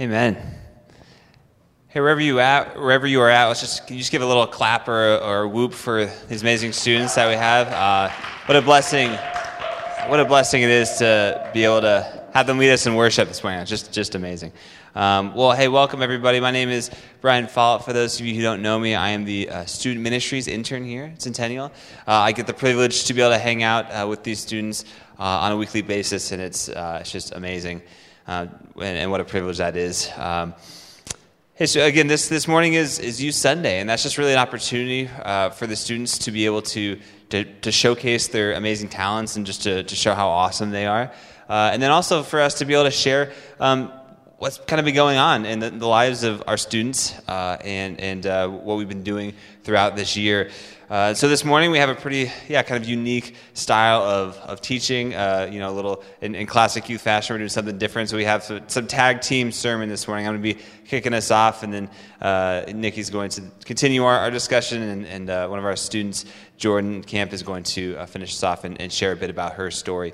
Amen. Hey, wherever you at, wherever you are at, let's just can you just give a little clap or, or a whoop for these amazing students that we have. Uh, what a blessing! What a blessing it is to be able to have them lead us in worship this morning. It's just just amazing. Um, well, hey, welcome everybody. My name is Brian Follett. For those of you who don't know me, I am the uh, student ministries intern here at Centennial. Uh, I get the privilege to be able to hang out uh, with these students uh, on a weekly basis, and it's uh, it's just amazing uh, and, and, what a privilege that is. Um, hey, so again, this, this morning is, is Youth Sunday, and that's just really an opportunity uh, for the students to be able to, to, to, showcase their amazing talents and just to, to show how awesome they are. Uh, and then also for us to be able to share um, what's kind of been going on in the, the lives of our students uh, and, and uh, what we've been doing throughout this year. Uh, so this morning we have a pretty, yeah, kind of unique style of, of teaching. Uh, you know, a little in, in, classic youth fashion, we're doing something different. So we have some, some tag team sermon this morning. I'm going to be kicking us off, and then uh, Nikki's going to continue our, our discussion, and, and uh, one of our students, Jordan Camp, is going to uh, finish us off and, and, share a bit about her story.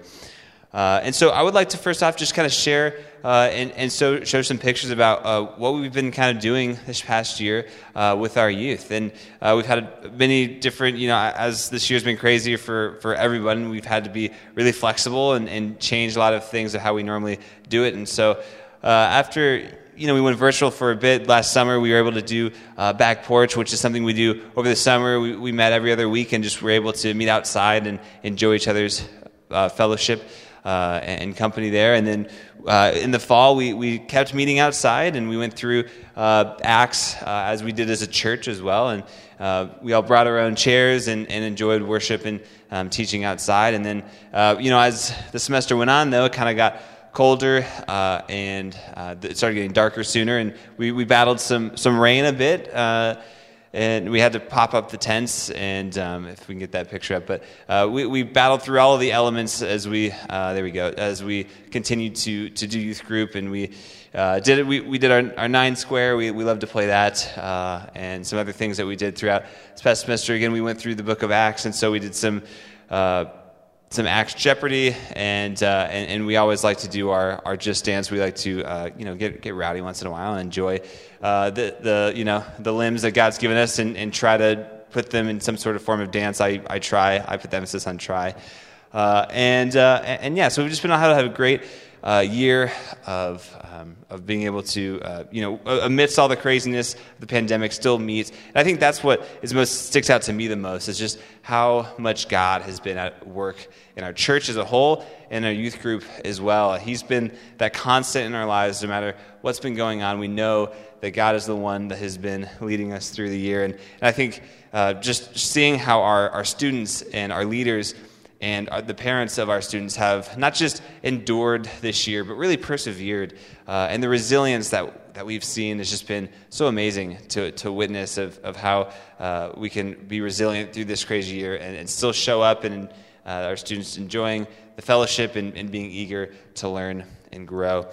Uh, and so I would like to first off just kind of share uh, and, and so show some pictures about uh, what we've been kind of doing this past year uh, with our youth. And uh, we've had many different, you know, as this year's been crazy for, for everyone, we've had to be really flexible and, and change a lot of things of how we normally do it. And so uh, after you know, we went virtual for a bit last summer. We were able to do uh, back porch, which is something we do over the summer. We, we, met every other week and just were able to meet outside and enjoy each other's uh, fellowship uh, and company there. And then uh, in the fall, we, we kept meeting outside and we went through uh, Acts uh, as we did as a church as well. And uh, we all brought our own chairs and, and enjoyed worship and um, teaching outside. And then, uh, you know, as the semester went on, though, it kind of got colder and it started getting darker sooner. And we, we battled some, some rain a bit and we had to pop up the tents and um, if we can get that picture up but uh, we, we, battled through all of the elements as we uh, there we go as we continued to, to do youth group and we uh, did it we, we did our, our nine square we, we love to play that uh, and some other things that we did throughout this past semester again we went through the book of acts and so we did some uh, some Acts Jeopardy, and, uh, and, and we always like to do our, our just dance. We like to uh, you know get get rowdy once in a while and enjoy uh, the the you know the limbs that God's given us and, and try to put them in some sort of form of dance. I, I try. I put the emphasis on try. Uh, and, uh, and, yeah, so we've just been able to have a great uh, year of, um, of being able to, uh, you know, amidst all the craziness the pandemic, still meet. And I think that's what is most sticks out to me the most is just how much God has been at work in our church as a whole and our youth group as well. He's been that constant in our lives, no matter what's been going on. We know that God is the one that has been leading us through the year. And, and I think uh, just seeing how our, our students and our leaders and the parents of our students have not just endured this year, but really persevered. Uh, and the resilience that, that we've seen has just been so amazing to, to witness of, of how uh, we can be resilient through this crazy year and, and still show up and uh, our students enjoying the fellowship and, and, being eager to learn and grow.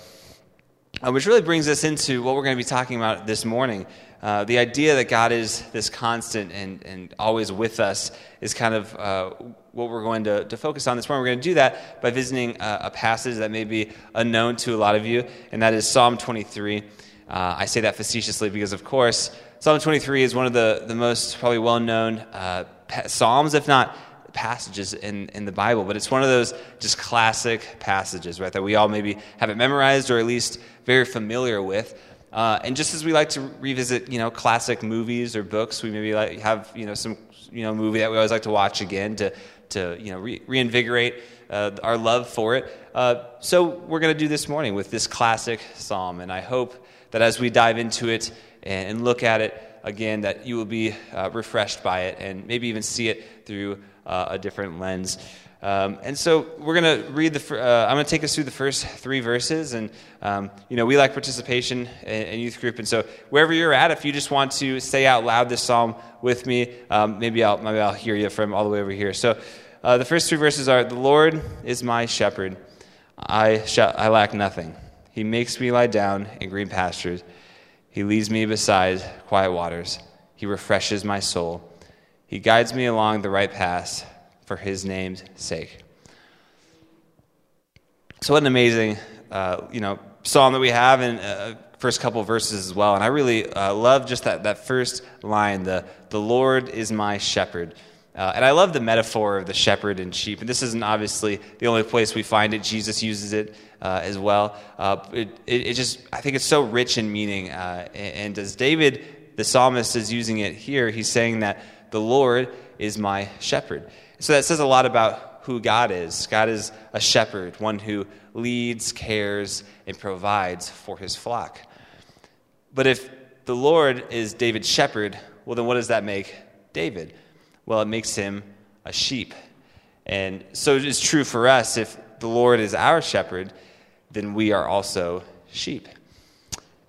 Uh, which really brings us into what we're going to be talking about this morning. Uh, the idea that God is this constant and, and always with us is kind of uh, what we're going to, to focus on this morning. We're going to do that by visiting a, a, passage that may be unknown to a lot of you, and that is Psalm 23. Uh, I say that facetiously because, of course, Psalm 23 is one of the, the most probably well known uh, Psalms, if not passages in, in the Bible, but it's one of those just classic passages, right, that we all maybe have it memorized or at least very familiar with. Uh, and just as we like to revisit, you know, classic movies or books, we maybe like have, you know, some, you know, movie that we always like to watch again to to you know re- reinvigorate uh, our love for it. Uh, so we're going to do this morning with this classic psalm, and I hope that as we dive into it and, and look at it again, that you will be uh, refreshed by it and maybe even see it through uh, a different lens. Um, and so we're going to read the. Uh, I'm going to take us through the first three verses, and um, you know we like participation in, in, youth group, and so wherever you're at, if you just want to say out loud this psalm with me, um, maybe I'll maybe I'll hear you from all the way over here. So uh, the first three verses are: "The Lord is my shepherd; I shall I lack nothing. He makes me lie down in green pastures. He leads me beside quiet waters. He refreshes my soul. He guides me along the right path." For his name's sake. So, what an amazing, uh, you know, psalm that we have, in a first couple verses as well. And I really uh, love just that, that first line the, the Lord is my shepherd. Uh, and I love the metaphor of the shepherd and sheep. And this isn't obviously the only place we find it. Jesus uses it uh, as well. Uh, it, it, it, just, I think it's so rich in meaning. Uh, and as David, the psalmist, is using it here, he's saying that the Lord is my shepherd. So that says a lot about who God is. God is a shepherd, one who leads, cares, and provides for his flock. But if the Lord is David's shepherd, well, then what does that make David? Well, it makes him a sheep. And so it's true for us. If the Lord is our shepherd, then we are also sheep.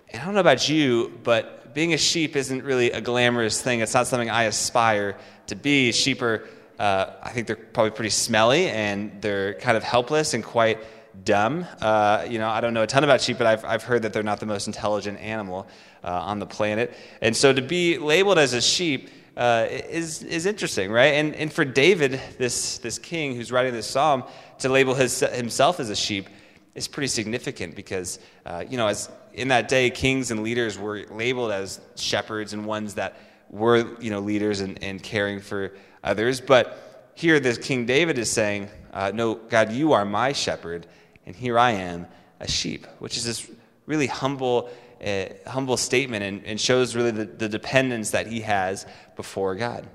And I don't know about you, but being a sheep isn't really a glamorous thing. It's not something I aspire to be. Sheep are, uh, I think they're probably pretty smelly and they're kind of helpless and quite dumb. Uh, you know, I don't know a ton about sheep, but I've, I've heard that they're not the most intelligent animal uh, on the planet. And so to be labeled as a sheep uh, is, is interesting, right? And, and for David, this, this king who's writing this psalm, to label his, himself as a sheep is pretty significant because, uh, you know, as in that day, kings and leaders were labeled as shepherds and ones that were, you know, leaders and, and caring for others. But here, this King David is saying, uh, No, God, you are my shepherd, and here I am, a sheep, which is this really humble, uh, humble statement and, and shows really the, the dependence that he has before God.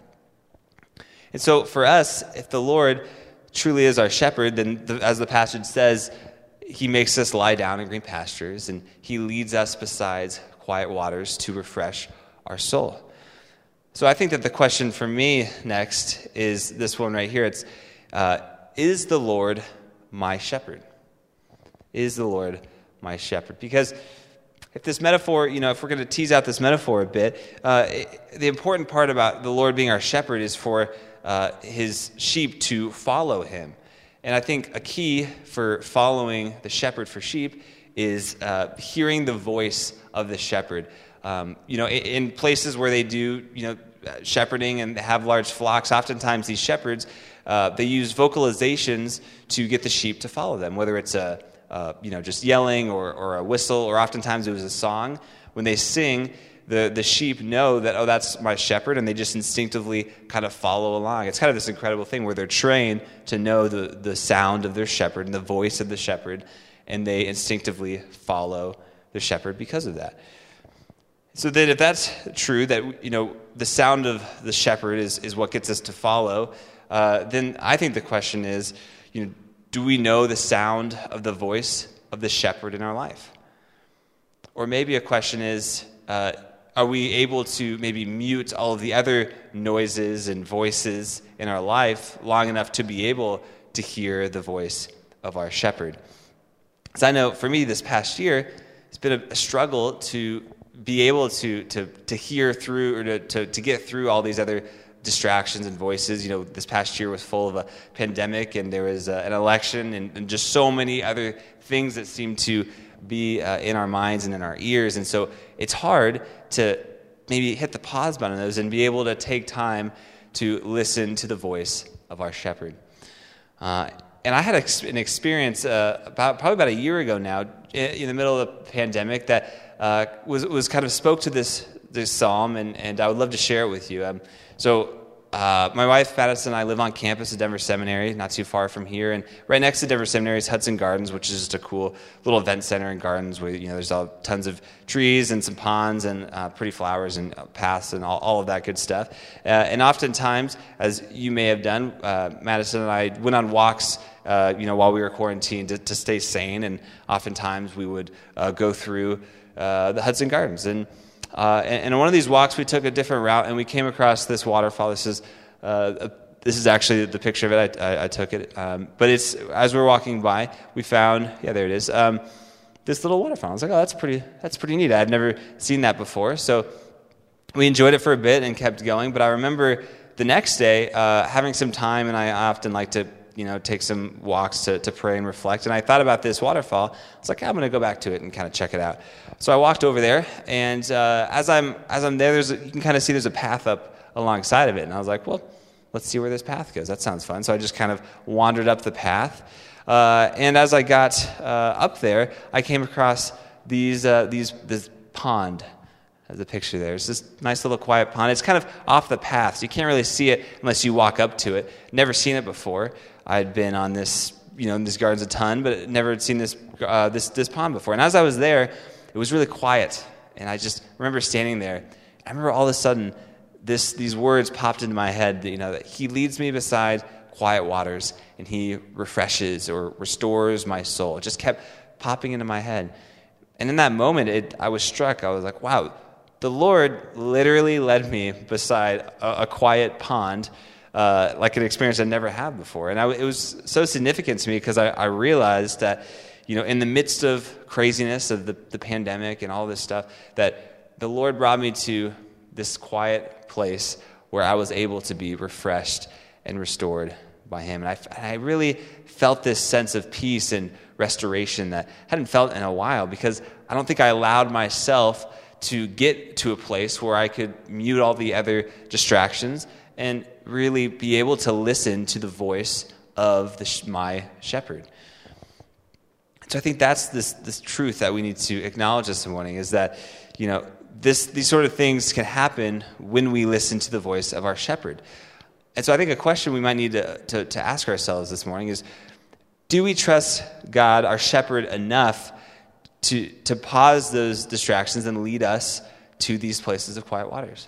And so for us, if the Lord truly is our shepherd, then the, as the passage says, he makes us lie down in green pastures and he leads us beside quiet waters to refresh our soul. So I think that the question for me next is this one right here. It's, uh, is the Lord my shepherd? is the Lord my shepherd. Because if this metaphor, you know, if we're going to tease out this metaphor a bit, uh, the important part about the Lord being our shepherd is for uh, his sheep to follow him. And I think a key for following the shepherd for sheep is uh, hearing the voice of the shepherd. Um, you know, in, in, places where they do, you know, shepherding and have large flocks, oftentimes these shepherds, uh, they use vocalizations to get the sheep to follow them, whether it's a you know, just yelling or, or a whistle, or oftentimes it was a song. When they sing, the, the sheep know that, oh, that's my shepherd, and they just instinctively kind of follow along. It's kind of this incredible thing where they're trained to know the, the sound of their shepherd and the voice of the shepherd, and they instinctively follow the shepherd because of that. So that if that's true, that you know the sound of the shepherd is, is what gets us to follow, uh, then I think the question is, you know, do we know the sound of the voice of the shepherd in our life? Or maybe a question is uh, are we able to maybe mute all of the other noises and voices in our life long enough to be able to hear the voice of our shepherd? Because I know for me this past year, it's been a, a struggle to be able to, to, to hear through or to, to, to get through all these other distractions and voices. You know, this past year was full of a pandemic, and there was uh, an election, and, and, just so many other things that seem to be uh, in our minds and in our ears. And so it's hard to maybe hit the pause button on those and be able to take time to listen to the voice of our shepherd. Uh, and I had an experience uh, about probably about a year ago now, in the middle of the pandemic, that uh, was was kind of spoke to this this psalm, and, and I would love to share it with you. Um, so, uh, my wife Madison and I live on campus at Denver Seminary, not too far from here, and right next to Denver Seminary is Hudson Gardens, which is just a cool little event center and gardens where you know there's all, tons of trees and some ponds and uh, pretty flowers and uh, paths and all, all of that good stuff. Uh, and oftentimes, as you may have done, uh, Madison and I went on walks. Uh, you know, while we were quarantined to, to, stay sane, and oftentimes we would go through the Hudson Gardens and uh, and, one of these walks, we took a different route, and we came across this waterfall. This is uh, this is actually the picture of it. I, I, I took it, um, but it's as we were walking by, we found yeah, there it is. Um, this little waterfall. I was like, oh, that's pretty. That's pretty neat. I had never seen that before. So we enjoyed it for a bit and kept going. But I remember the next day uh, having some time, and I often like to you know, take some walks to, to pray and reflect. And I thought about this waterfall. I was like, I'm going to go back to it and kind of check it out. So I walked over there, and uh, as I'm as I'm there, there's a, you can kind of see there's a path up alongside of it. And I was like, well, let's see where this path goes. That sounds fun. So I just kind of wandered up the path. Uh, and as I got uh, up there, I came across these, uh, these, this pond a picture there. It's this nice little quiet pond. It's kind of off the path, so you can't really see it unless you walk up to it. Never seen it before. I'd been on this, you know, in these gardens a ton, but never had seen this, uh, this, this pond before. And as I was there, it was really quiet. And I just remember standing there. I remember all of a sudden, this, these words popped into my head that, you know, that He leads me beside quiet waters and He refreshes or restores my soul. It just kept popping into my head. And in that moment, it, I was struck. I was like, wow, the Lord literally led me beside a, a quiet pond, uh, like an experience I'd never had before. And I, it was so significant to me because I, I, realized that, you know, in the midst of craziness of the, the pandemic and all this stuff, that the Lord brought me to this quiet place where I was able to be refreshed and restored by Him. And I, and I really felt this sense of peace and restoration that I hadn't felt in a while because I don't think I allowed myself to get to a place where I could mute all the other distractions and really be able to listen to the voice of the, my shepherd. So I think that's this, this truth that we need to acknowledge this morning is that, you know, this, these sort of things can happen when we listen to the voice of our shepherd. And so I think a question we might need to, to, to ask ourselves this morning is do we trust God, our shepherd, enough to, to pause those distractions and lead us to these places of quiet waters.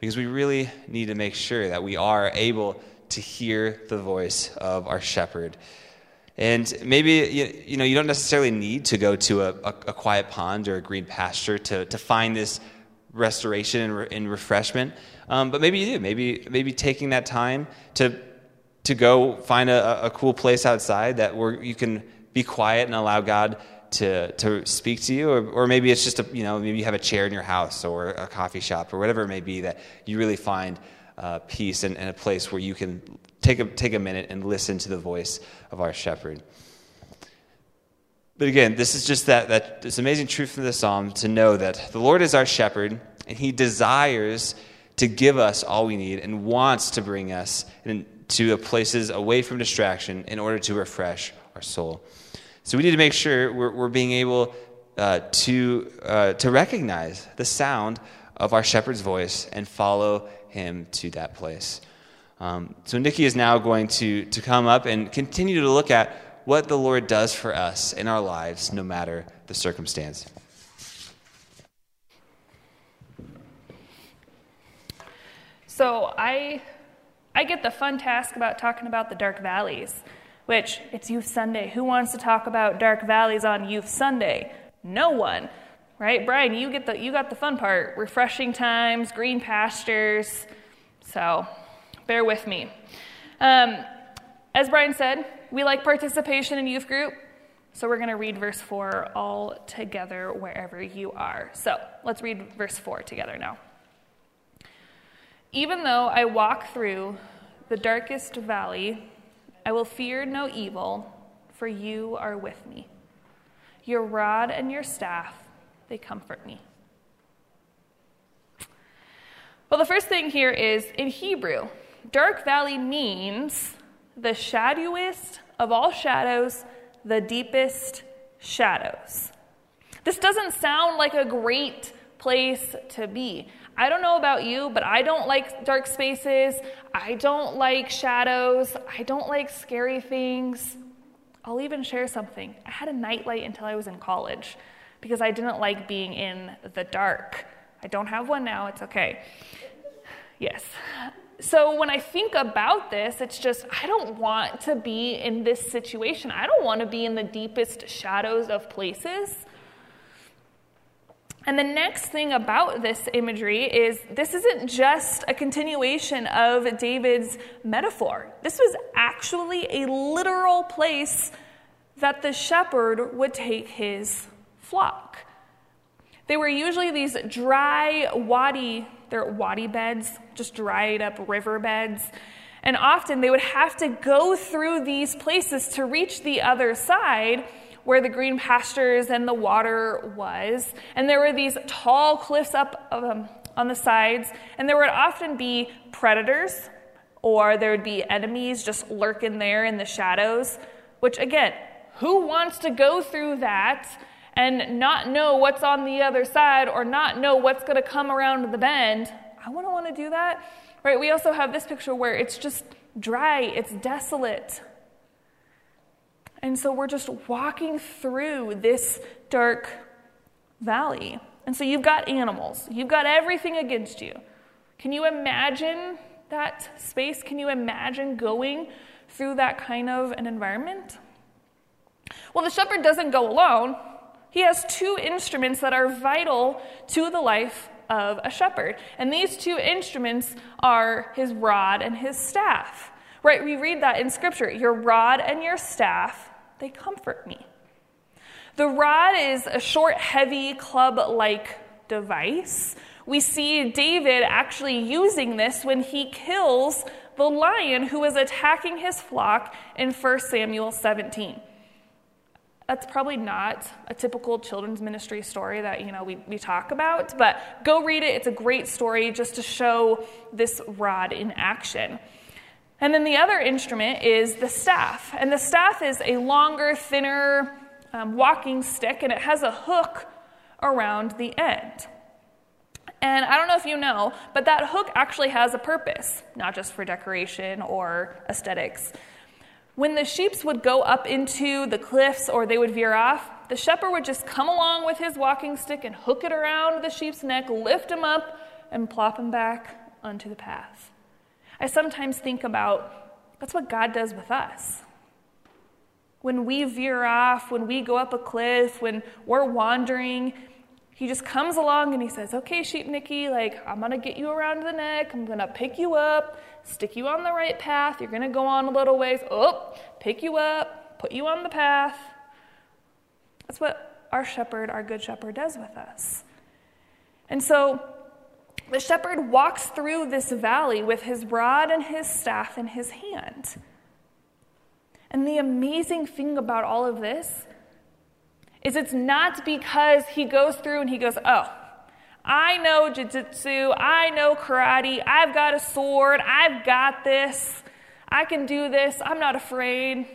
Because we really need to make sure that we are able to hear the voice of our shepherd. And maybe you, know you don't necessarily need to go to a, a, a, quiet pond or a green pasture to, to find this restoration and, re, and refreshment. Um, but maybe you do. Maybe maybe taking that time to to go find a, a cool place outside that where you can be quiet and allow God to, to speak to you, or, or maybe it's just a, you know, maybe you have a chair in your house or a coffee shop or whatever it may be that you really find uh, peace and, and, a place where you can take a, take a minute and listen to the voice of our shepherd. But again, this is just that, that this amazing truth from the psalm to know that the Lord is our shepherd and he desires to give us all we need and wants to bring us to places away from distraction in order to refresh our soul. So we need to make sure we're, we're being able uh, to, uh, to recognize the sound of our shepherd's voice and follow him to that place. Um, so Nikki is now going to, to come up and continue to look at what the Lord does for us in our lives, no matter the circumstance. So I, I get the fun task about talking about the dark valleys which it's Youth Sunday. Who wants to talk about dark valleys on Youth Sunday? No one, right? Brian, you get the you got the fun part: refreshing times, green pastures. So, bear with me. Um, as Brian said, we like participation in youth group, so we're going to read verse four all together wherever you are. So let's read verse four together now. Even though I walk through the darkest valley I will fear no evil, for you are with me. Your rod and your staff, they comfort me. Well, the first thing here is in Hebrew, dark valley means the shadowiest of all shadows, the deepest shadows. This doesn't sound like a great place to be. I don't know about you, but I don't like dark spaces. I don't like shadows. I don't like scary things. I'll even share something. I had a nightlight until I was in college because I didn't like being in the dark. I don't have one now, it's okay. Yes. So when I think about this, it's just, I don't want to be in this situation. I don't want to be in the deepest shadows of places. And the next thing about this imagery is this isn't just a continuation of David's metaphor. This was actually a literal place that the shepherd would take his flock. They were usually these dry wadi, they're wadi beds, just dried up river beds. And often they would have to go through these places to reach the other side where the green pastures and the water was. And there were these tall cliffs up um, on the sides, and there would often be predators or there would be enemies just lurking there in the shadows, which again, who wants to go through that and not know what's on the other side or not know what's going to come around the bend? I wouldn't want to do that. Right? We also have this picture where it's just dry, it's desolate. And so we're just walking through this dark valley. And so you've got animals, you've got everything against you. Can you imagine that space? Can you imagine going through that kind of an environment? Well, the shepherd doesn't go alone. He has two instruments that are vital to the life of a shepherd. And these two instruments are his rod and his staff. Right? We read that in Scripture. Your rod and your staff, they comfort me. The rod is a short, heavy, club like device. We see David actually using this when he kills the lion who is attacking his flock in 1 Samuel 17 that's probably not a typical children's ministry story that you know we, we talk about but go read it it's a great story just to show this rod in action and then the other instrument is the staff and the staff is a longer thinner um, walking stick and it has a hook around the end and I don't know if you know, but that hook actually has a purpose, not just for decoration or aesthetics. When the sheep would go up into the cliffs or they would veer off, the shepherd would just come along with his walking stick and hook it around the sheep's neck, lift him up, and plop him back onto the path. I sometimes think about that's what God does with us. When we veer off, when we go up a cliff, when we're wandering, he just comes along and he says, Okay, sheep Nikki, like, I'm to get you around the neck. I'm to pick you up, stick you on the right path. You're to go on a little ways. Oh, pick you up, put you on the path. That's what our shepherd, our good shepherd, does with us. And so the shepherd walks through this valley with his rod and his staff in his hand. And the amazing thing about all of this is it's not because he goes through and he goes, oh, I know jiu-jitsu, I know karate, I've got a sword, I've got this, I can do this, I'm not afraid.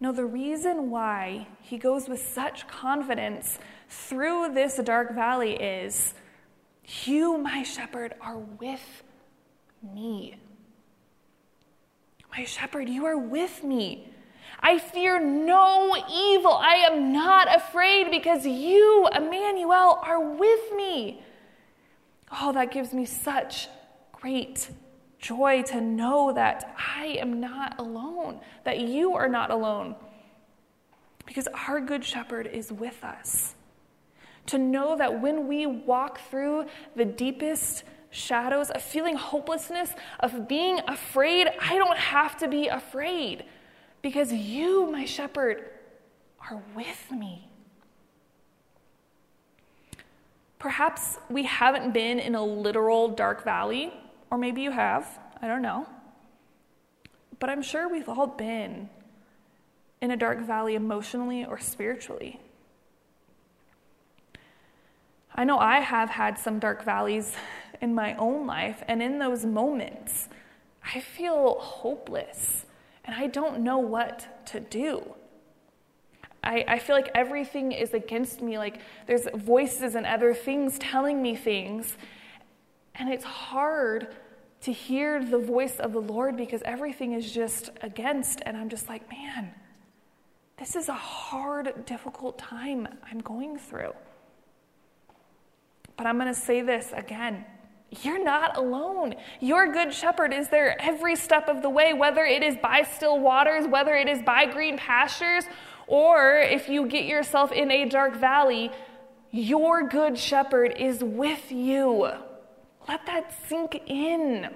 No, the reason why he goes with such confidence through this dark valley is you, my shepherd, are with me. My shepherd, you are with me. I fear no evil. I am not afraid because you, Emmanuel, are with me. Oh, that gives me such great joy to know that I am not alone, that you are not alone. Because our Good Shepherd is with us. To know that when we walk through the deepest shadows of feeling hopelessness, of being afraid, I don't have to be afraid because you, my shepherd, are with me. Perhaps we haven't been in a literal dark valley, or maybe you have, I don't know. But I'm sure we've all been in a dark valley emotionally or spiritually. I know I have had some dark valleys in my own life, and in those moments, I feel hopeless and I don't know what to do. I, I feel like everything is against me. Like there's voices and other things telling me things. And it's hard to hear the voice of the Lord because everything is just against. And I'm just like, man, this is a hard, difficult time I'm going through. But I'm going to say this again you're not alone. Your good shepherd is there every step of the way, whether it is by still waters, whether it is by green pastures, or if you get yourself in a dark valley, your good shepherd is with you. Let that sink in.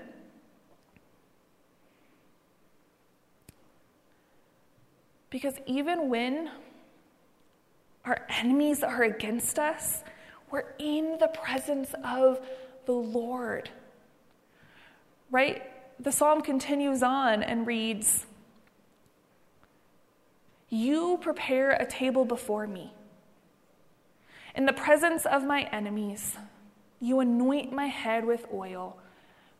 Because even when our enemies are against us, we're in the presence of the Lord. Right? The psalm continues on and reads You prepare a table before me. In the presence of my enemies, you anoint my head with oil,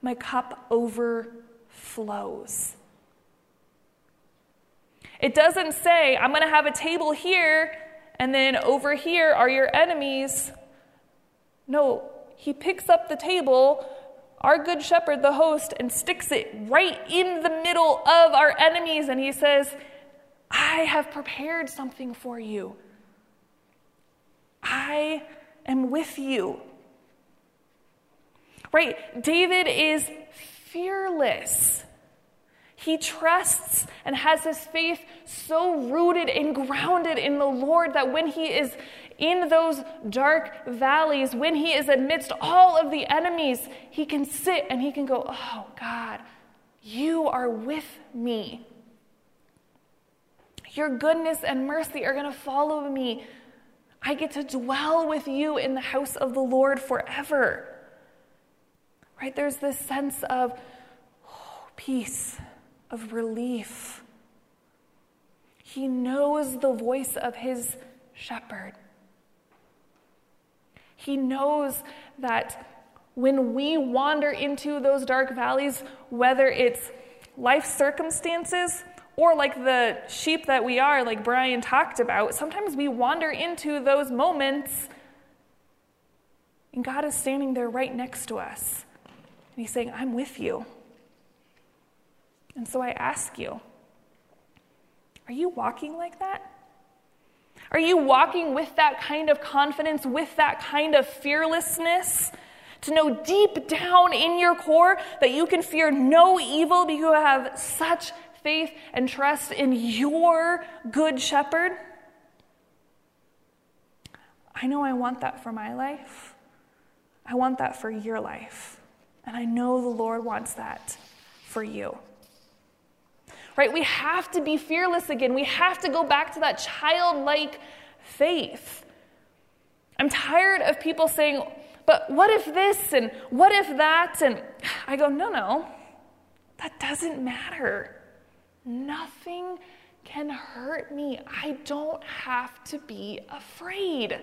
my cup overflows. It doesn't say, I'm going to have a table here, and then over here are your enemies. No, he picks up the table, our good shepherd, the host, and sticks it right in the middle of our enemies, and he says, I have prepared something for you. I am with you. Right? David is fearless. He trusts and has his faith so rooted and grounded in the Lord that when he is in those dark valleys, when he is amidst all of the enemies, he can sit and he can go, Oh, God, you are with me. Your goodness and mercy are going to follow me. I get to dwell with you in the house of the Lord forever. Right? There's this sense of oh, peace, of relief. He knows the voice of his shepherd. He knows that when we wander into those dark valleys, whether it's life circumstances or like the sheep that we are, like Brian talked about, sometimes we wander into those moments and God is standing there right next to us. And He's saying, I'm with you. And so I ask you, are you walking like that? Are you walking with that kind of confidence, with that kind of fearlessness? To know deep down in your core that you can fear no evil because you have such faith and trust in your good shepherd? I know I want that for my life. I want that for your life. And I know the Lord wants that for you. Right? We have to be fearless again. We have to go back to that childlike faith. I'm tired of people saying, but what if this and what if that? And I go, no, no, that doesn't matter. Nothing can hurt me. I don't have to be afraid.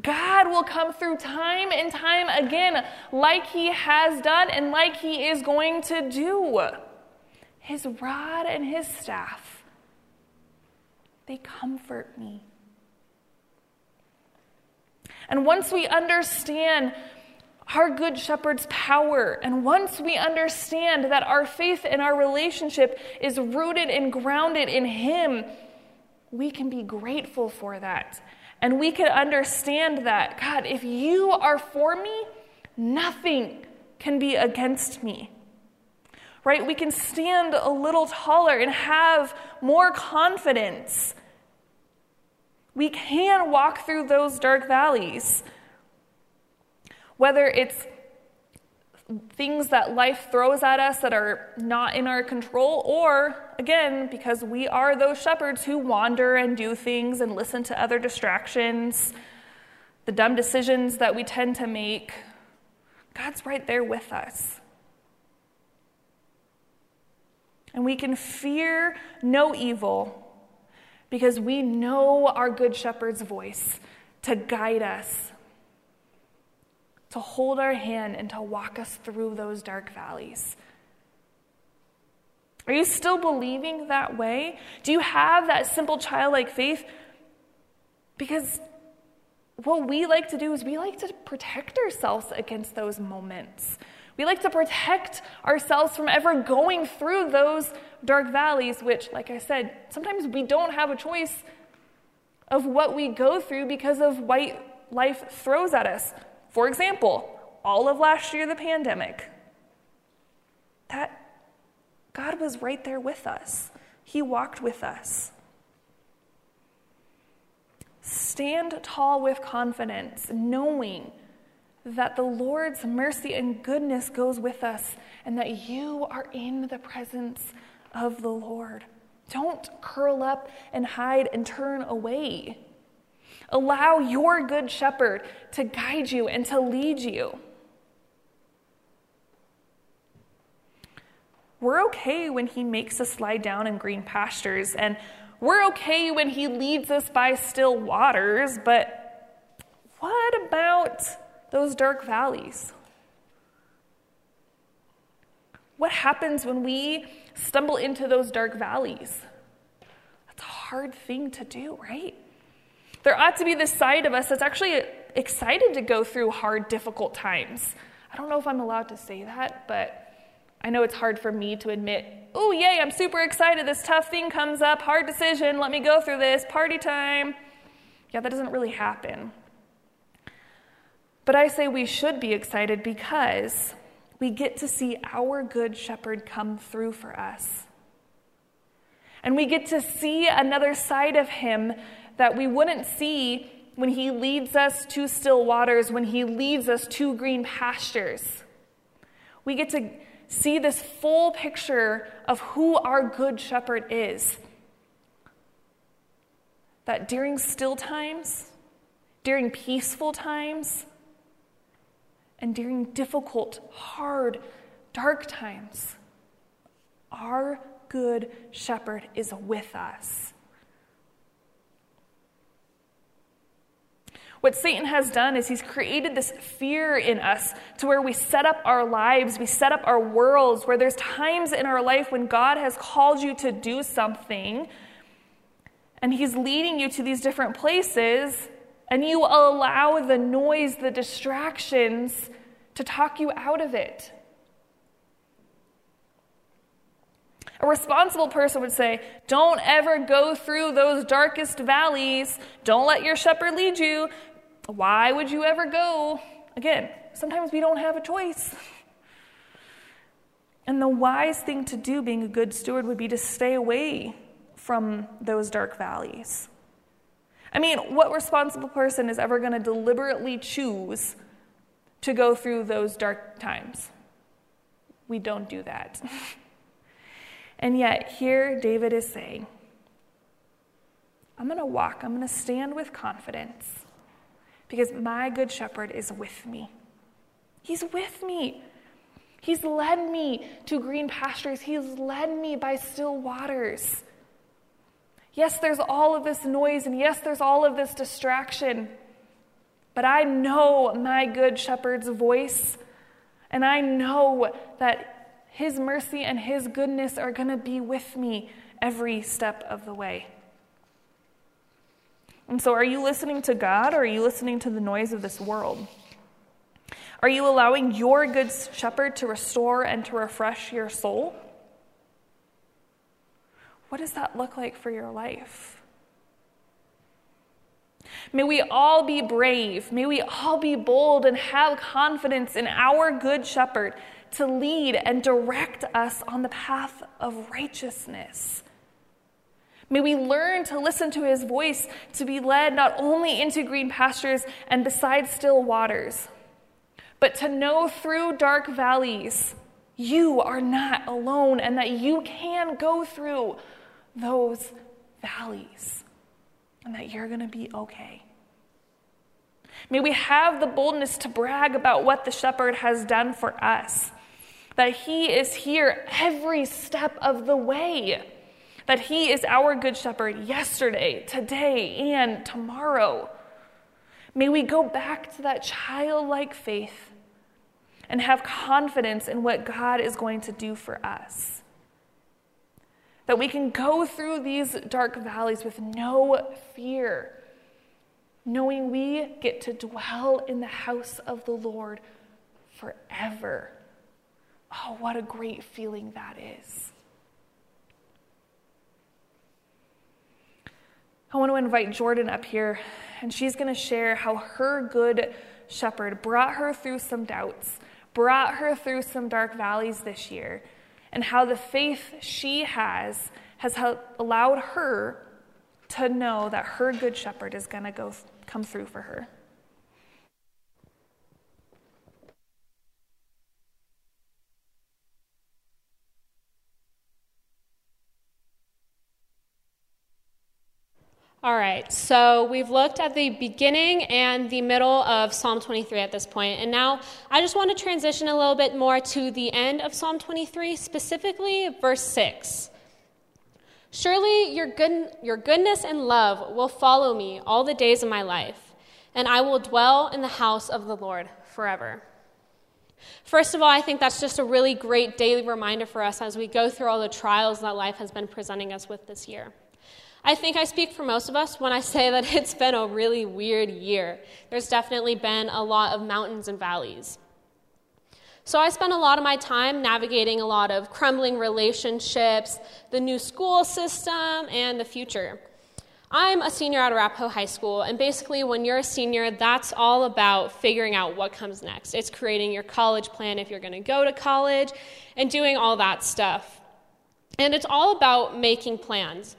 God will come through time and time again, like He has done and like He is going to do. His rod and His staff, they comfort me. And once we understand our Good Shepherd's power. And once we understand that our faith and our relationship is rooted and grounded in Him, we can be grateful for that. And we can understand that, God, if you are for me, nothing can be against me. Right? We can stand a little taller and have more confidence. We can walk through those dark valleys whether it's things that life throws at us that are not in our control, or again, because we are those shepherds who wander and do things and listen to other distractions, the dumb decisions that we tend to make, God's right there with us. And we can fear no evil because we know our Good Shepherd's voice to guide us to hold our hand and to walk us through those dark valleys. Are you still believing that way? Do you have that simple childlike faith? Because what we like to do is we like to protect ourselves against those moments. We like to protect ourselves from ever going through those dark valleys, which, like I said, sometimes we don't have a choice of what we go through because of what life throws at us. For example, all of last year, the pandemic, that God was right there with us. He walked with us. Stand tall with confidence, knowing that the Lord's mercy and goodness goes with us and that you are in the presence of the Lord. Don't curl up and hide and turn away. Allow your good shepherd to guide you and to lead you. We're okay when he makes us lie down in green pastures, and we're okay when he leads us by still waters, but what about those dark valleys? What happens when we stumble into those dark valleys? That's a hard thing to do, right? There ought to be this side of us that's actually excited to go through hard, difficult times. I don't know if I'm allowed to say that, but I know it's hard for me to admit, oh, yay, I'm super excited. This tough thing comes up, hard decision, let me go through this, party time. Yeah, that doesn't really happen. But I say we should be excited because we get to see our good shepherd come through for us. And we get to see another side of him that we wouldn't see when he leads us to still waters, when he leads us to green pastures. We get to see this full picture of who our good shepherd is. That during still times, during peaceful times, and during difficult, hard, dark times, our good shepherd is with us. What Satan has done is he's created this fear in us to where we set up our lives, we set up our worlds, where there's times in our life when God has called you to do something and he's leading you to these different places, and you allow the noise, the distractions to talk you out of it. A responsible person would say, Don't ever go through those darkest valleys. Don't let your shepherd lead you. Why would you ever go? Again, sometimes we don't have a choice. And the wise thing to do, being a good steward, would be to stay away from those dark valleys. I mean, what responsible person is ever going to deliberately choose to go through those dark times? We don't do that. and yet, here David is saying, I'm going to walk, I'm going to stand with confidence because my good shepherd is with me. He's with me. He's led me to green pastures. He's led me by still waters. Yes, there's all of this noise, and yes, there's all of this distraction. But I know my good shepherd's voice, and I know that his mercy and his goodness are going to be with me every step of the way. And so, are you listening to God or are you listening to the noise of this world? Are you allowing your good shepherd to restore and to refresh your soul? What does that look like for your life? May we all be brave. May we all be bold and have confidence in our good shepherd to lead and direct us on the path of righteousness. May we learn to listen to his voice, to be led not only into green pastures and beside still waters, but to know through dark valleys you are not alone and that you can go through those valleys and that you're going to be okay. May we have the boldness to brag about what the shepherd has done for us, that he is here every step of the way that He is our good shepherd yesterday, today, and tomorrow. May we go back to that childlike faith and have confidence in what God is going to do for us. That we can go through these dark valleys with no fear, knowing we get to dwell in the house of the Lord forever. Oh, what a great feeling that is. I want to invite Jordan up here, and she's going to share how her good shepherd brought her through some doubts, brought her through some dark valleys this year, and how the faith she has has allowed her to know that her good shepherd is going to go come through for her. All right, so we've looked at the beginning and the middle of Psalm 23 at this point, and now I just want to transition a little bit more to the end of Psalm 23, specifically verse 6. Surely your, good, your goodness and love will follow me all the days of my life, and I will dwell in the house of the Lord forever. First of all, I think that's just a really great daily reminder for us as we go through all the trials that life has been presenting us with this year. I think I speak for most of us when I say that it's been a really weird year. There's definitely been a lot of mountains and valleys. So I spent a lot of my time navigating a lot of crumbling relationships, the new school system, and the future. I'm a senior at Arapahoe High School, and basically, when you're a senior, that's all about figuring out what comes next. It's creating your college plan if you're going to go to college and doing all that stuff. And it's all about making plans.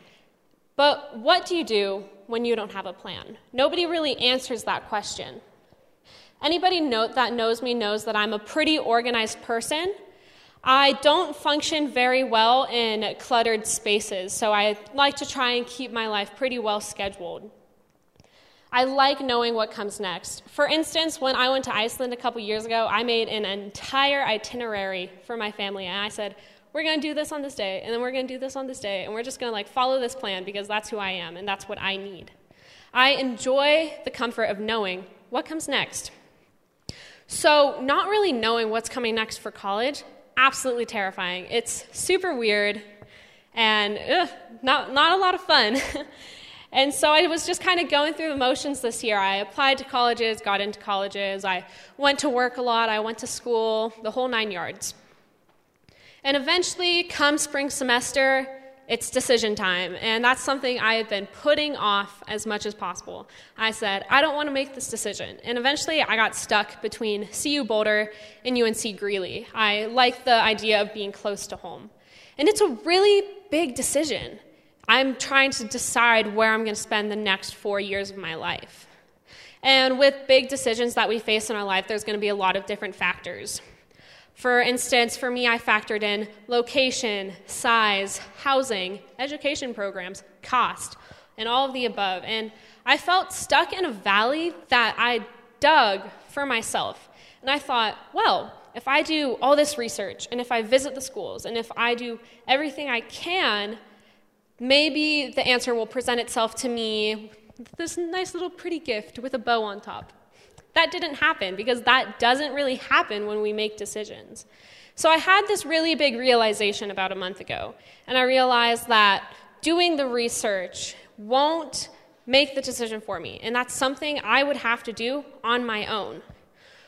But what do you do when you don't have a plan? Nobody really answers that question. Anybody that knows me knows that I'm a pretty organized person. I don't function very well in cluttered spaces, so I like to try and keep my life pretty well scheduled. I like knowing what comes next. For instance, when I went to Iceland a couple years ago, I made an entire itinerary for my family, and I said, we're going to do this on this day, and then we're going to do this on this day, and we're just going to like follow this plan because that's who I am and that's what I need. I enjoy the comfort of knowing what comes next. So, not really knowing what's coming next for college, absolutely terrifying. It's super weird and ugh, not, not a lot of fun. and so I was just kind of going through the motions this year. I applied to colleges, got into colleges, I went to work a lot, I went to school, the whole nine yards. And eventually, come spring semester, it's decision time. And that's something I had been putting off as much as possible. I said, I don't want to make this decision. And eventually, I got stuck between CU Boulder and UNC Greeley. I like the idea of being close to home. And it's a really big decision. I'm trying to decide where I'm going to spend the next four years of my life. And with big decisions that we face in our life, there's going to be a lot of different factors. For instance, for me, I factored in location, size, housing, education programs, cost, and all of the above. And I felt stuck in a valley that I dug for myself. And I thought, well, if I do all this research, and if I visit the schools, and if I do everything I can, maybe the answer will present itself to me this nice little pretty gift with a bow on top. That didn't happen because that doesn't really happen when we make decisions. So I had this really big realization about a month ago, and I realized that doing the research won't make the decision for me, and that's something I would have to do on my own.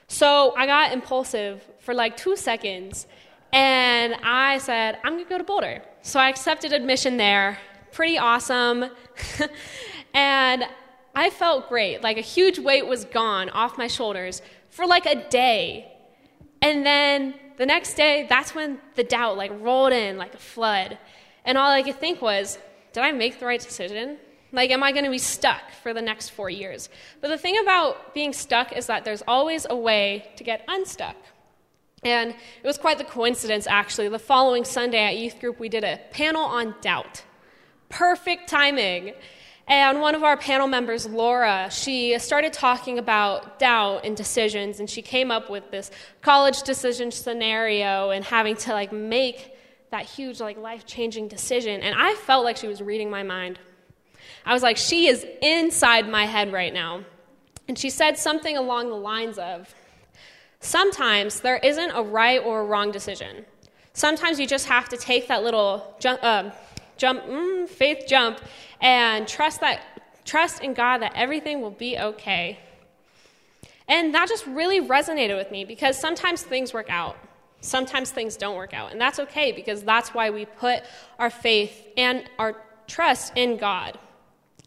So I got impulsive for like two seconds, and I said, I'm gonna go to Boulder. So I accepted admission there, pretty awesome. and I felt great. Like a huge weight was gone off my shoulders for like a day. And then the next day, that's when the doubt like rolled in like a flood. And all I could think was, did I make the right decision? Like, am I going to be stuck for the next four years? But the thing about being stuck is that there's always a way to get unstuck. And it was quite the coincidence, actually. The following Sunday at youth group, we did a panel on doubt. Perfect timing. And one of our panel members, Laura, she started talking about doubt and decisions, and she came up with this college decision scenario and having to like make that huge, like life changing decision. And I felt like she was reading my mind. I was like, she is inside my head right now. And she said something along the lines of sometimes there isn't a right or a wrong decision. Sometimes you just have to take that little jump, uh, jump mm, faith jump and trust that trust in God that everything will be okay. And that just really resonated with me because sometimes things work out. Sometimes things don't work out. And that's okay because that's why we put our faith and our trust in God.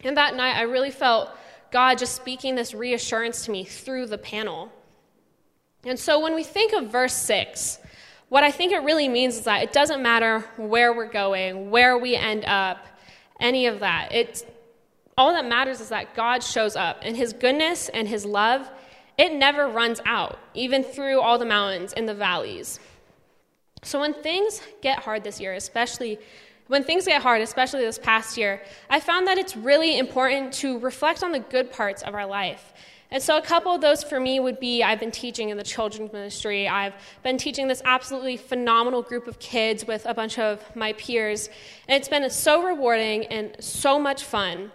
And that night, I really felt God just speaking this reassurance to me through the panel. And so when we think of verse 6, what I think it really means is that it doesn't matter where we're going, where we end up, any of that. It's, all that matters is that God shows up, and His goodness and His love, it never runs out, even through all the mountains and the valleys. So when things get hard this year, especially when things get hard, especially this past year, I found that it's really important to reflect on the good parts of our life and so, a couple of those for me would be I've been teaching in the children's ministry. I've been teaching this absolutely phenomenal group of kids with a bunch of my peers. And it's been so rewarding and so much fun.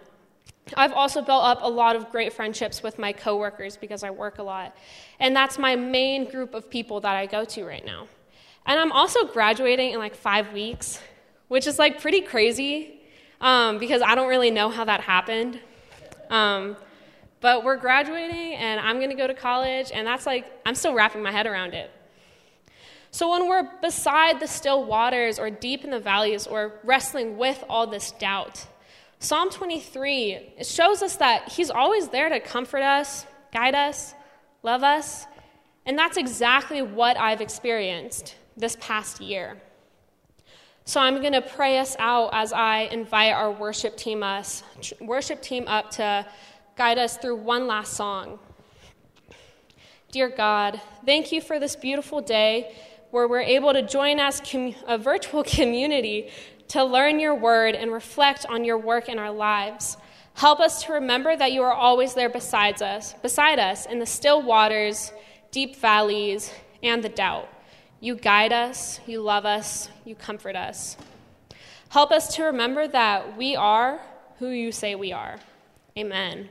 I've also built up a lot of great friendships with my coworkers because I work a lot. And that's my main group of people that I go to right now. And I'm also graduating in like five weeks, which is like pretty crazy. um, because I don't really know how that happened. Um, but we're graduating, and I'm going to go to college, and that's like, I'm still wrapping my head around it. So when we're beside the still waters, or deep in the valleys, or wrestling with all this doubt, Psalm 23 it shows us that He's always there to comfort us, guide us, love us, and that's exactly what I've experienced this past year. So I'm going to pray us out as I invite our worship team us worship team up to guide us through one last song. Dear God, thank you for this beautiful day where we're able to join as a virtual community to learn your word and reflect on your work in our lives. Help us to remember that you are always there beside us, beside us in the still waters, deep valleys, and the doubt. You guide us, you love us, you comfort us. Help us to remember that we are who you say we are. Amen.